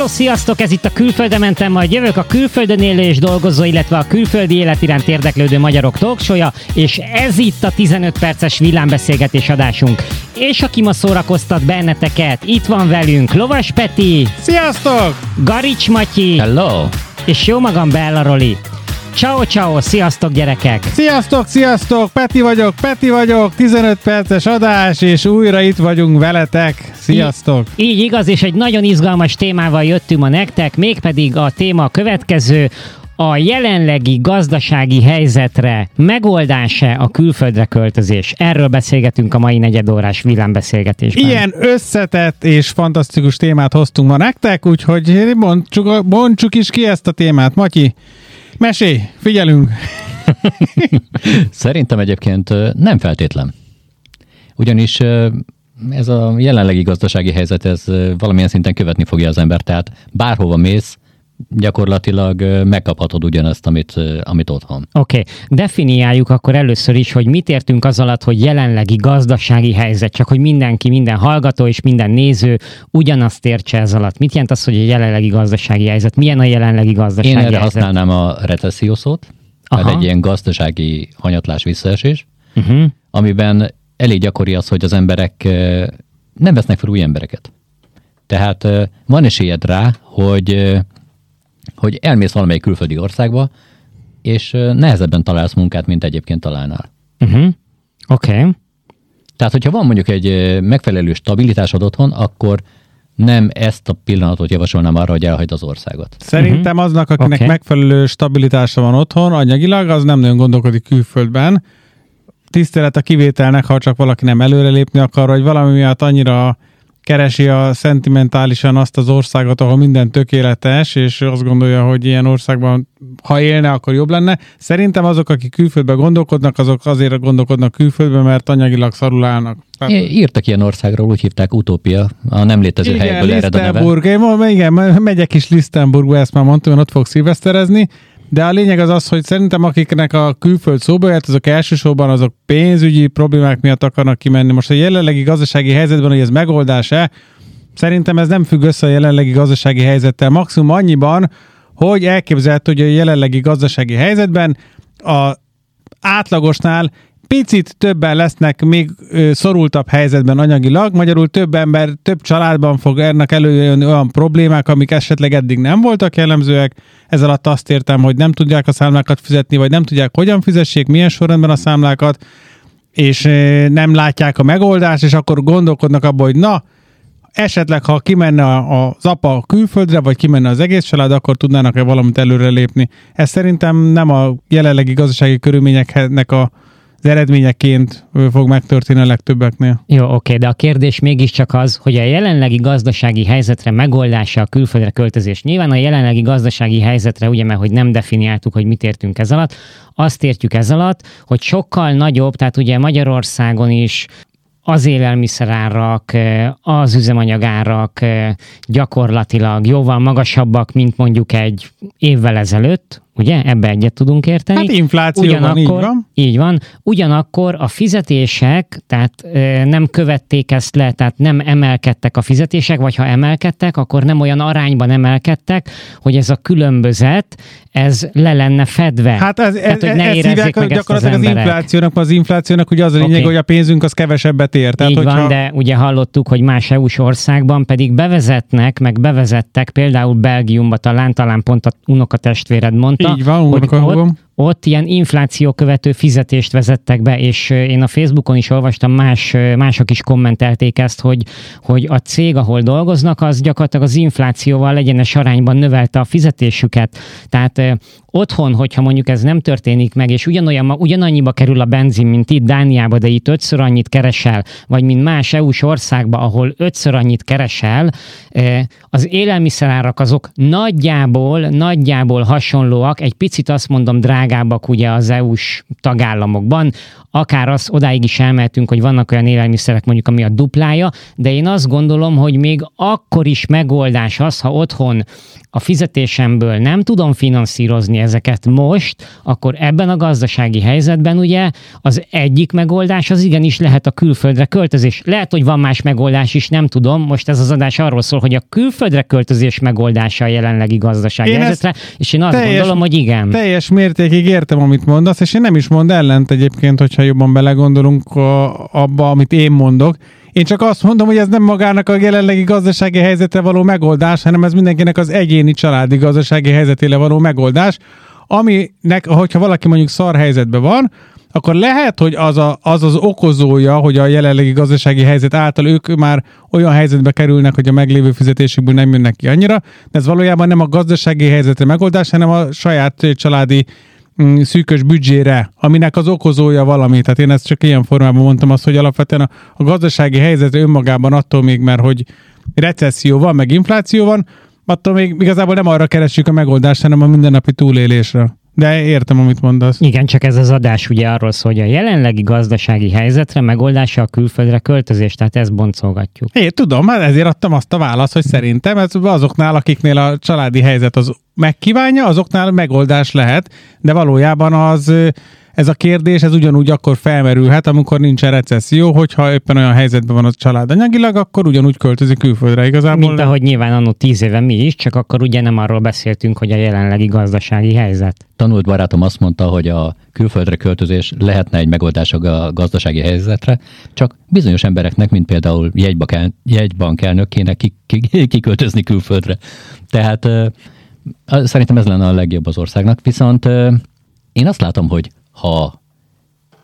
Hello, sziasztok! Ez itt a Külföldre mentem, majd jövök a külföldön élő és dolgozó, illetve a külföldi élet iránt érdeklődő magyarok talkshow és ez itt a 15 perces villámbeszélgetés adásunk. És aki ma szórakoztat benneteket, itt van velünk Lovas Peti, Sziasztok! Garics Matyi, Hello! és jó magam Bella Roli. Ciao, ciao, sziasztok gyerekek! Sziasztok, sziasztok! Peti vagyok, Peti vagyok, 15 perces adás, és újra itt vagyunk veletek. Sziasztok! Így, így igaz, és egy nagyon izgalmas témával jöttünk ma nektek, mégpedig a téma a következő, a jelenlegi gazdasági helyzetre megoldása a külföldre költözés. Erről beszélgetünk a mai negyedórás villámbeszélgetésben. Ilyen összetett és fantasztikus témát hoztunk ma nektek, úgyhogy bontsuk, bontsuk is ki ezt a témát. Matyi, mesélj, figyelünk! Szerintem egyébként nem feltétlen. Ugyanis ez a jelenlegi gazdasági helyzet, ez valamilyen szinten követni fogja az ember, tehát bárhova mész, gyakorlatilag megkaphatod ugyanazt, amit, amit otthon. Oké, okay. definiáljuk akkor először is, hogy mit értünk az alatt, hogy jelenlegi gazdasági helyzet, csak hogy mindenki, minden hallgató és minden néző ugyanazt értse ez alatt. Mit jelent az, hogy a jelenlegi gazdasági helyzet? Milyen a jelenlegi gazdasági Én erre helyzet? használnám a recesszió szót, tehát egy ilyen gazdasági hanyatlás visszaesés, Uh-huh. amiben elég gyakori az, hogy az emberek nem vesznek fel új embereket. Tehát van esélyed rá, hogy, hogy elmész valamelyik külföldi országba, és nehezebben találsz munkát, mint egyébként találnál. Uh-huh. Oké. Okay. Tehát, hogyha van mondjuk egy megfelelő stabilitásod otthon, akkor nem ezt a pillanatot javasolnám arra, hogy elhagyd az országot. Szerintem aznak, akinek Oké. megfelelő stabilitása van otthon, anyagilag, az nem nagyon gondolkodik külföldben. Tisztelet a kivételnek, ha csak valaki nem előrelépni akar, vagy valami miatt annyira keresi a szentimentálisan azt az országot, ahol minden tökéletes, és azt gondolja, hogy ilyen országban, ha élne, akkor jobb lenne. Szerintem azok, akik külföldbe gondolkodnak, azok azért gondolkodnak külföldbe, mert anyagilag szarul állnak. Tehát- Írtak ilyen országról, úgy hívták Utópia, a nem létező igen, helyből ered a neve. Én igen, megyek is Lichtenburgba, ezt már mondtam, hogy ott fog szilveszterezni, de a lényeg az az, hogy szerintem akiknek a külföld szóba jött, azok elsősorban azok pénzügyi problémák miatt akarnak kimenni. Most a jelenlegi gazdasági helyzetben, hogy ez megoldás-e, szerintem ez nem függ össze a jelenlegi gazdasági helyzettel. Maximum annyiban, hogy elképzelhető, hogy a jelenlegi gazdasági helyzetben a átlagosnál picit többen lesznek még ö, szorultabb helyzetben anyagilag, magyarul több ember, több családban fog ennek előjönni olyan problémák, amik esetleg eddig nem voltak jellemzőek. Ez alatt azt értem, hogy nem tudják a számlákat fizetni, vagy nem tudják, hogyan fizessék, milyen sorrendben a számlákat, és ö, nem látják a megoldást, és akkor gondolkodnak abban, hogy na, esetleg ha kimenne az apa külföldre, vagy kimenne az egész család, akkor tudnának-e valamit előrelépni. Ez szerintem nem a jelenlegi gazdasági körülményeknek a az eredményeként fog megtörténni a legtöbbeknél. Jó, oké, de a kérdés mégiscsak az, hogy a jelenlegi gazdasági helyzetre megoldása a külföldre költözés. Nyilván a jelenlegi gazdasági helyzetre, ugye, mert hogy nem definiáltuk, hogy mit értünk ez alatt, azt értjük ez alatt, hogy sokkal nagyobb, tehát ugye Magyarországon is az élelmiszerárak, az üzemanyagárak gyakorlatilag jóval magasabbak, mint mondjuk egy évvel ezelőtt, ugye? Ebbe egyet tudunk érteni. Hát infláció van, így van. Így van. Ugyanakkor a fizetések, tehát ö, nem követték ezt le, tehát nem emelkedtek a fizetések, vagy ha emelkedtek, akkor nem olyan arányban emelkedtek, hogy ez a különbözet, ez le lenne fedve. Hát ez, ez, tehát, hogy ne ez hívják meg az gyakorlatilag az, emberek. inflációnak, az inflációnak ugye az a lényeg, Oké. hogy a pénzünk az kevesebbet ér. Tehát, Így hogyha... van, de ugye hallottuk, hogy más EU-s országban pedig bevezetnek, meg bevezettek, például Belgiumba talán, talán pont a unokatestvéred mondta, Így van, hogy ott, ott ilyen infláció követő fizetést vezettek be, és én a Facebookon is olvastam, más, mások is kommentelték ezt, hogy, hogy a cég, ahol dolgoznak, az gyakorlatilag az inflációval egyenes arányban növelte a fizetésüket. Tehát otthon, hogyha mondjuk ez nem történik meg, és ugyanolyan, ugyanannyiba kerül a benzin, mint itt Dániába, de itt ötször annyit keresel, vagy mint más EU-s országba, ahol ötször annyit keresel, az élelmiszerárak azok nagyjából, nagyjából hasonlóak, egy picit azt mondom drágábbak ugye az EU-s tagállamokban. akár az odáig is elmehetünk, hogy vannak olyan élelmiszerek mondjuk, ami a duplája, de én azt gondolom, hogy még akkor is megoldás az, ha otthon a fizetésemből nem tudom finanszírozni ezeket most, akkor ebben a gazdasági helyzetben ugye az egyik megoldás az igenis lehet a külföldre költözés. Lehet, hogy van más megoldás is, nem tudom. Most ez az adás arról szól, hogy a külföldre költözés megoldása a jelenlegi gazdasági én helyzetre, és én azt teljes, gondolom, hogy igen. Teljes mértékig értem, amit mondasz, és én nem is mond ellent egyébként, hogyha jobban belegondolunk abba, amit én mondok. Én csak azt mondom, hogy ez nem magának a jelenlegi gazdasági helyzetre való megoldás, hanem ez mindenkinek az egyéni családi gazdasági helyzetére való megoldás, aminek, hogyha valaki mondjuk szar helyzetben van, akkor lehet, hogy az, a, az az okozója, hogy a jelenlegi gazdasági helyzet által ők már olyan helyzetbe kerülnek, hogy a meglévő fizetésükből nem jönnek ki annyira, de ez valójában nem a gazdasági helyzetre megoldás, hanem a saját családi szűkös büdzsére, aminek az okozója valami. Tehát én ezt csak ilyen formában mondtam azt, hogy alapvetően a, a gazdasági helyzet önmagában attól még, mert hogy recesszió van, meg infláció van, attól még igazából nem arra keresjük a megoldást, hanem a mindennapi túlélésre. De értem, amit mondasz. Igen, csak ez az adás ugye arról szól, hogy a jelenlegi gazdasági helyzetre megoldása a külföldre költözés, tehát ezt boncolgatjuk. Én tudom, hát ezért adtam azt a választ, hogy szerintem ez azoknál, akiknél a családi helyzet az megkívánja, azoknál megoldás lehet, de valójában az ez a kérdés, ez ugyanúgy akkor felmerülhet, amikor nincsen recesszió, hogyha éppen olyan helyzetben van a család anyagilag, akkor ugyanúgy költözik külföldre igazából. Mint ahogy nyilván annó tíz éve mi is, csak akkor ugye nem arról beszéltünk, hogy a jelenlegi gazdasági helyzet. Tanult barátom azt mondta, hogy a külföldre költözés lehetne egy megoldás a gazdasági helyzetre, csak bizonyos embereknek, mint például jegybank, jegybankelnök kéne kiköltözni külföldre. Tehát szerintem ez lenne a legjobb az országnak, viszont én azt látom, hogy ha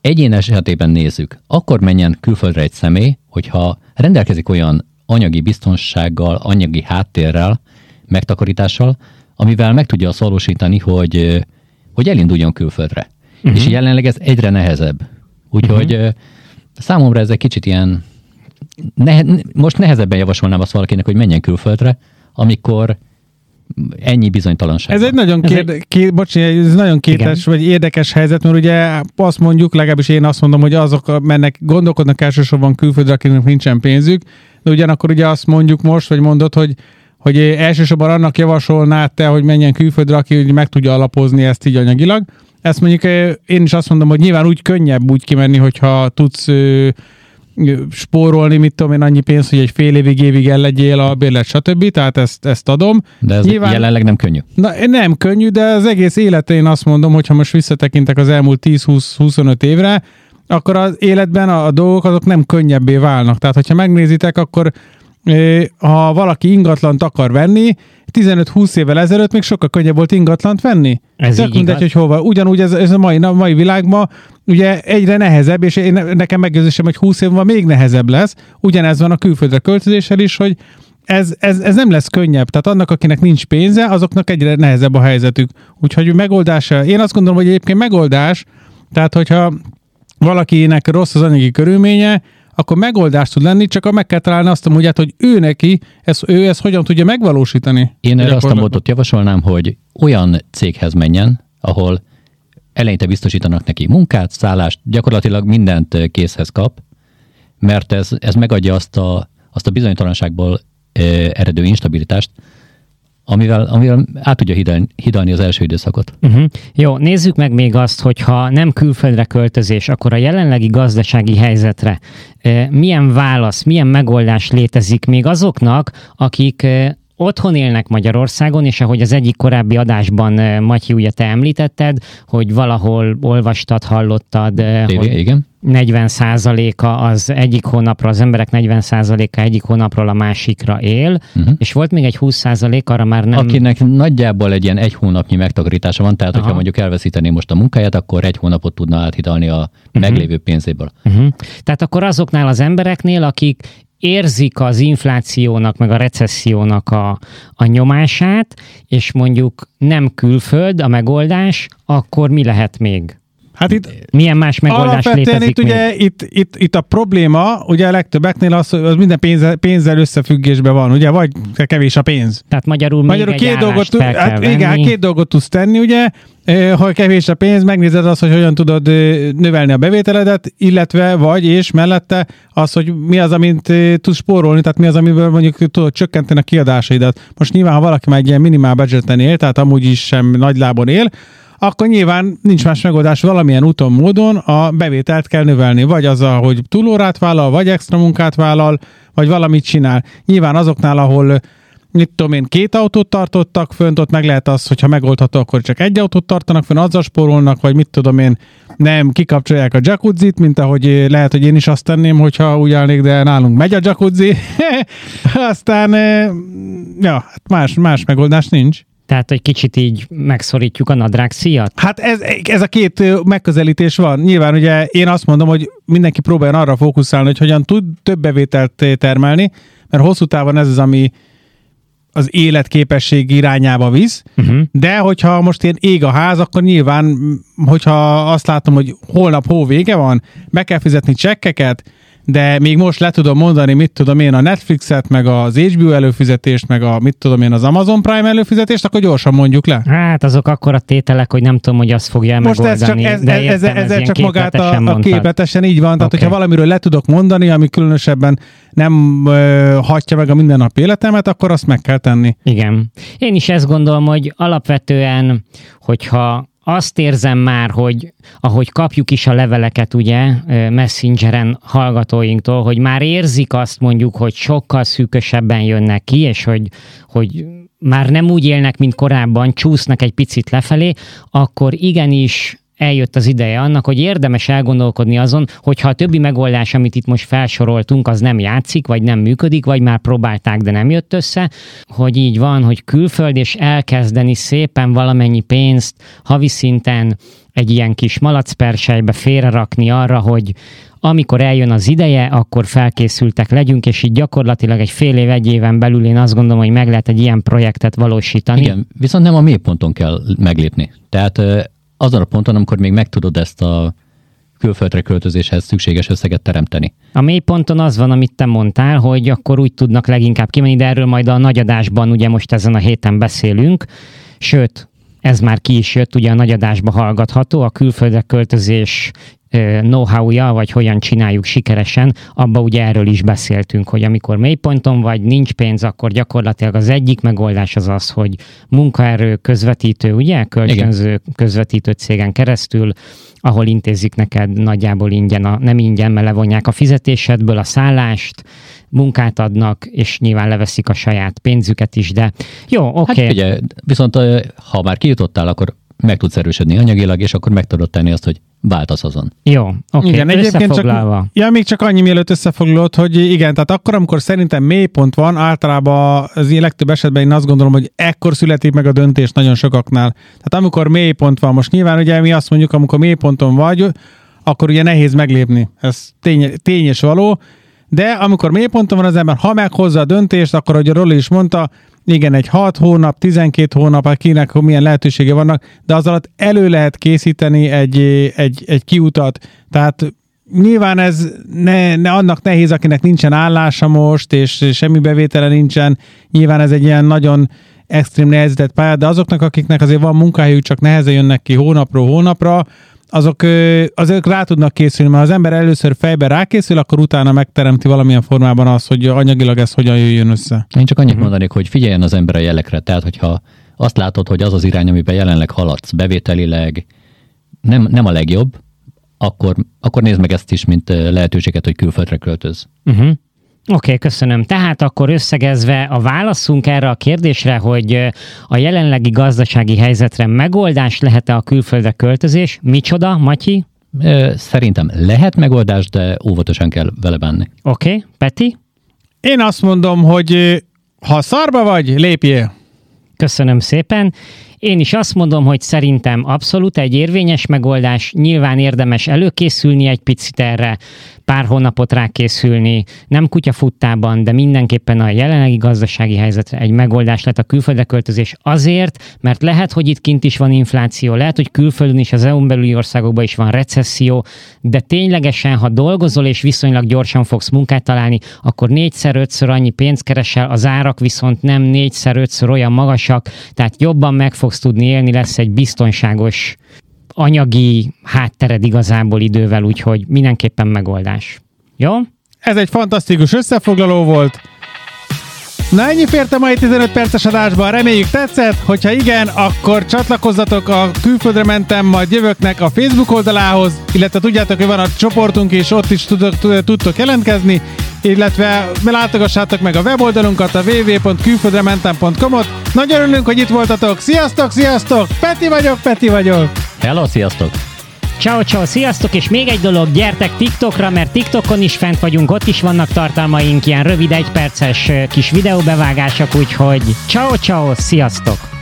egyén esetében nézzük, akkor menjen külföldre egy személy, hogyha rendelkezik olyan anyagi biztonsággal, anyagi háttérrel, megtakarítással, amivel meg tudja azt valósítani, hogy, hogy elinduljon külföldre. Uh-huh. És jelenleg ez egyre nehezebb. Úgyhogy uh-huh. számomra ez egy kicsit ilyen, nehe, most nehezebben javasolnám azt valakinek, hogy menjen külföldre, amikor ennyi bizonytalanság. Ez van. egy nagyon, kérd, ez egy... Ké, bocsi, ez nagyon kétes Igen. vagy érdekes helyzet, mert ugye azt mondjuk, legalábbis én azt mondom, hogy azok mennek, gondolkodnak elsősorban külföldre, akinek nincsen pénzük, de ugyanakkor ugye azt mondjuk most, vagy mondod, hogy hogy elsősorban annak javasolnád te, hogy menjen külföldre, aki meg tudja alapozni ezt így anyagilag. Ezt mondjuk én is azt mondom, hogy nyilván úgy könnyebb úgy kimenni, hogyha tudsz spórolni, mit tudom én, annyi pénz, hogy egy fél évig, évig el legyél a bérlet, stb. Tehát ezt, ezt adom. De ez Nyilván, jelenleg nem könnyű. Na, nem könnyű, de az egész életén én azt mondom, hogyha most visszatekintek az elmúlt 10-20-25 évre, akkor az életben a, a dolgok azok nem könnyebbé válnak. Tehát, hogyha megnézitek, akkor ha valaki ingatlant akar venni, 15-20 évvel ezelőtt még sokkal könnyebb volt ingatlant venni. Ez Tök mindegy, hogy hova. Ugyanúgy ez, ez a mai, a mai világban ugye egyre nehezebb, és én, nekem meggyőzésem, hogy 20 év van még nehezebb lesz. Ugyanez van a külföldre költözéssel is, hogy ez, ez, ez nem lesz könnyebb. Tehát annak, akinek nincs pénze, azoknak egyre nehezebb a helyzetük. Úgyhogy megoldása, én azt gondolom, hogy egyébként megoldás, tehát hogyha valakinek rossz az anyagi körülménye, akkor megoldás tud lenni, csak meg kell találni azt a módját, hogy ő neki, ezt, ő ezt hogyan tudja megvalósítani. Én erre azt a módot javasolnám, hogy olyan céghez menjen, ahol eleinte biztosítanak neki munkát, szállást, gyakorlatilag mindent készhez kap, mert ez, ez megadja azt a, azt a bizonytalanságból eredő instabilitást, amivel, amivel át tudja hidalni, hidalni az első időszakot. Uh-huh. Jó, nézzük meg még azt, hogyha nem külföldre költözés, akkor a jelenlegi gazdasági helyzetre milyen válasz, milyen megoldás létezik még azoknak, akik otthon élnek Magyarországon, és ahogy az egyik korábbi adásban, Matyi, ugye te említetted, hogy valahol olvastad, hallottad, TV, hogy igen. 40 a az egyik hónapra, az emberek 40 a egyik hónapról a másikra él, uh-huh. és volt még egy 20 arra már nem... Akinek nagyjából egy ilyen egy hónapnyi megtakarítása van, tehát Aha. hogyha mondjuk elveszítené most a munkáját, akkor egy hónapot tudna áthidalni a uh-huh. meglévő pénzéből. Uh-huh. Tehát akkor azoknál az embereknél, akik érzik az inflációnak, meg a recessziónak a, a nyomását, és mondjuk nem külföld a megoldás, akkor mi lehet még? Hát itt Milyen más megoldás létezik itt, még? ugye, itt, itt, itt a probléma, ugye a legtöbbeknél az, hogy az minden pénzzel, pénzzel összefüggésben van, ugye, vagy kevés a pénz. Tehát magyarul, Magyarul két dolgot, hát, igen, két dolgot tudsz tenni, ugye, ha kevés a pénz, megnézed azt, hogy hogyan tudod növelni a bevételedet, illetve vagy és mellette az, hogy mi az, amit tudsz spórolni, tehát mi az, amiből mondjuk tudod csökkenteni a kiadásaidat. Most nyilván, ha valaki már egy ilyen minimál budgeten él, tehát amúgy is sem nagy lábon él, akkor nyilván nincs más megoldás, valamilyen úton, módon a bevételt kell növelni, vagy azzal, hogy túlórát vállal, vagy extra munkát vállal, vagy valamit csinál. Nyilván azoknál, ahol mit tudom én, két autót tartottak fönt, ott meg lehet az, hogyha megoldható, akkor csak egy autót tartanak fönn, azzal spórolnak, vagy mit tudom én, nem kikapcsolják a jacuzzit, mint ahogy eh, lehet, hogy én is azt tenném, hogyha úgy állnék, de nálunk megy a jacuzzi. Aztán, eh, ja, hát más, más megoldás nincs. Tehát, hogy kicsit így megszorítjuk a nadrág szíjat? Hát ez, ez a két megközelítés van. Nyilván ugye én azt mondom, hogy mindenki próbáljon arra fókuszálni, hogy hogyan tud több bevételt termelni, mert hosszú távon ez az, ami az életképesség irányába visz, Uh-huh. de hogyha most ilyen ég a ház, akkor nyilván, hogyha azt látom, hogy holnap hó vége van, be kell fizetni csekkeket, de még most le tudom mondani, mit tudom én, a Netflixet, meg az HBO előfizetést, meg a, mit tudom én, az Amazon Prime előfizetést, akkor gyorsan mondjuk le. Hát azok akkor a tételek, hogy nem tudom, hogy azt fogja Most ez csak, megoldani. ez, de ez, ez, értem, ezzel ilyen csak magát a, a képletesen így van. Tehát, Oké. hogyha valamiről le tudok mondani, ami különösebben nem ö, hagyja meg a mindennapi életemet, akkor azt meg kell tenni. Igen. Én is ezt gondolom, hogy alapvetően, hogyha azt érzem már, hogy ahogy kapjuk is a leveleket ugye messengeren hallgatóinktól, hogy már érzik azt mondjuk, hogy sokkal szűkösebben jönnek ki, és hogy, hogy már nem úgy élnek, mint korábban, csúsznak egy picit lefelé, akkor igenis eljött az ideje annak, hogy érdemes elgondolkodni azon, hogyha a többi megoldás, amit itt most felsoroltunk, az nem játszik, vagy nem működik, vagy már próbálták, de nem jött össze, hogy így van, hogy külföld, és elkezdeni szépen valamennyi pénzt havi szinten egy ilyen kis malacperselybe félrerakni arra, hogy amikor eljön az ideje, akkor felkészültek legyünk, és így gyakorlatilag egy fél év, egy éven belül én azt gondolom, hogy meg lehet egy ilyen projektet valósítani. Igen, viszont nem a mélyponton kell meglépni. Tehát azon a ponton, amikor még meg tudod ezt a külföldre költözéshez szükséges összeget teremteni. A mélyponton az van, amit te mondtál, hogy akkor úgy tudnak leginkább kimenni, de erről majd a nagyadásban ugye most ezen a héten beszélünk, sőt, ez már ki is jött, ugye a nagyadásba hallgatható, a külföldre költözés know-how-ja, vagy hogyan csináljuk sikeresen, abba ugye erről is beszéltünk, hogy amikor mélyponton vagy, nincs pénz, akkor gyakorlatilag az egyik megoldás az az, hogy munkaerő közvetítő, ugye, kölcsönző közvetítő cégen keresztül, ahol intézik neked nagyjából ingyen, a, nem ingyen, mert levonják a fizetésedből a szállást, munkát adnak, és nyilván leveszik a saját pénzüket is, de jó, oké. Hát Okay. ugye, viszont ö, ha már kijutottál, akkor meg tudsz erősödni anyagilag, és akkor meg tudod tenni azt, hogy váltasz azon. Jó, oké. Okay. Igen, egyébként csak, ja, még csak annyi mielőtt összefoglalod, hogy igen, tehát akkor, amikor szerintem mélypont van, általában az ilyen legtöbb esetben én azt gondolom, hogy ekkor születik meg a döntés nagyon sokaknál. Tehát amikor mélypont van, most nyilván ugye mi azt mondjuk, amikor mélyponton vagy, akkor ugye nehéz meglépni. Ez tény, tény és való, de amikor mélyponton van az ember, ha meghozza a döntést, akkor, ahogy a Roli is mondta, igen, egy 6 hónap, 12 hónap, akinek milyen lehetősége vannak, de az alatt elő lehet készíteni egy, egy, egy kiutat. Tehát nyilván ez ne, ne, annak nehéz, akinek nincsen állása most, és semmi bevétele nincsen. Nyilván ez egy ilyen nagyon extrém nehezített pálya, de azoknak, akiknek azért van munkahelyük, csak nehezen jönnek ki hónapról hónapra, azok, azok rá tudnak készülni, mert ha az ember először fejben rákészül, akkor utána megteremti valamilyen formában azt, hogy anyagilag ez hogyan jöjjön össze. Én csak annyit uh-huh. mondanék, hogy figyeljen az ember a jelekre. Tehát, hogyha azt látod, hogy az az irány, amiben jelenleg haladsz, bevételileg nem, nem a legjobb, akkor, akkor nézd meg ezt is, mint lehetőséget, hogy külföldre költöz. Uh-huh. Oké, okay, köszönöm. Tehát akkor összegezve a válaszunk erre a kérdésre, hogy a jelenlegi gazdasági helyzetre megoldás lehet-e a külföldre költözés? Micsoda, Matyi? Szerintem lehet megoldás, de óvatosan kell vele bánni. Oké, okay. Peti? Én azt mondom, hogy ha szarba vagy, lépjél. Köszönöm szépen. Én is azt mondom, hogy szerintem abszolút egy érvényes megoldás. Nyilván érdemes előkészülni egy picit erre, pár hónapot rákészülni, nem kutyafuttában, de mindenképpen a jelenlegi gazdasági helyzetre egy megoldás lett a külföldre költözés azért, mert lehet, hogy itt kint is van infláció, lehet, hogy külföldön is, az EU-n belüli országokban is van recesszió, de ténylegesen, ha dolgozol és viszonylag gyorsan fogsz munkát találni, akkor négyszer, ötször annyi pénzt keresel, az árak viszont nem négyszer, ötször olyan magasak, tehát jobban meg fogsz tudni élni, lesz egy biztonságos anyagi háttered igazából idővel, úgyhogy mindenképpen megoldás. Jó? Ez egy fantasztikus összefoglaló volt. Na ennyi fért a mai 15 perces adásban, reméljük tetszett, hogyha igen, akkor csatlakozzatok a Külföldre mentem, majd jövöknek a Facebook oldalához, illetve tudjátok, hogy van a csoportunk, és ott is tudok, tudtok jelentkezni, illetve látogassátok meg a weboldalunkat, a www.külföldrementem.com-ot. Nagyon örülünk, hogy itt voltatok. Sziasztok, sziasztok! Peti vagyok, Peti vagyok! Hello, sziasztok! Ciao, ciao, sziasztok, és még egy dolog, gyertek TikTokra, mert TikTokon is fent vagyunk, ott is vannak tartalmaink, ilyen rövid egyperces kis videóbevágások, úgyhogy ciao, ciao, sziasztok!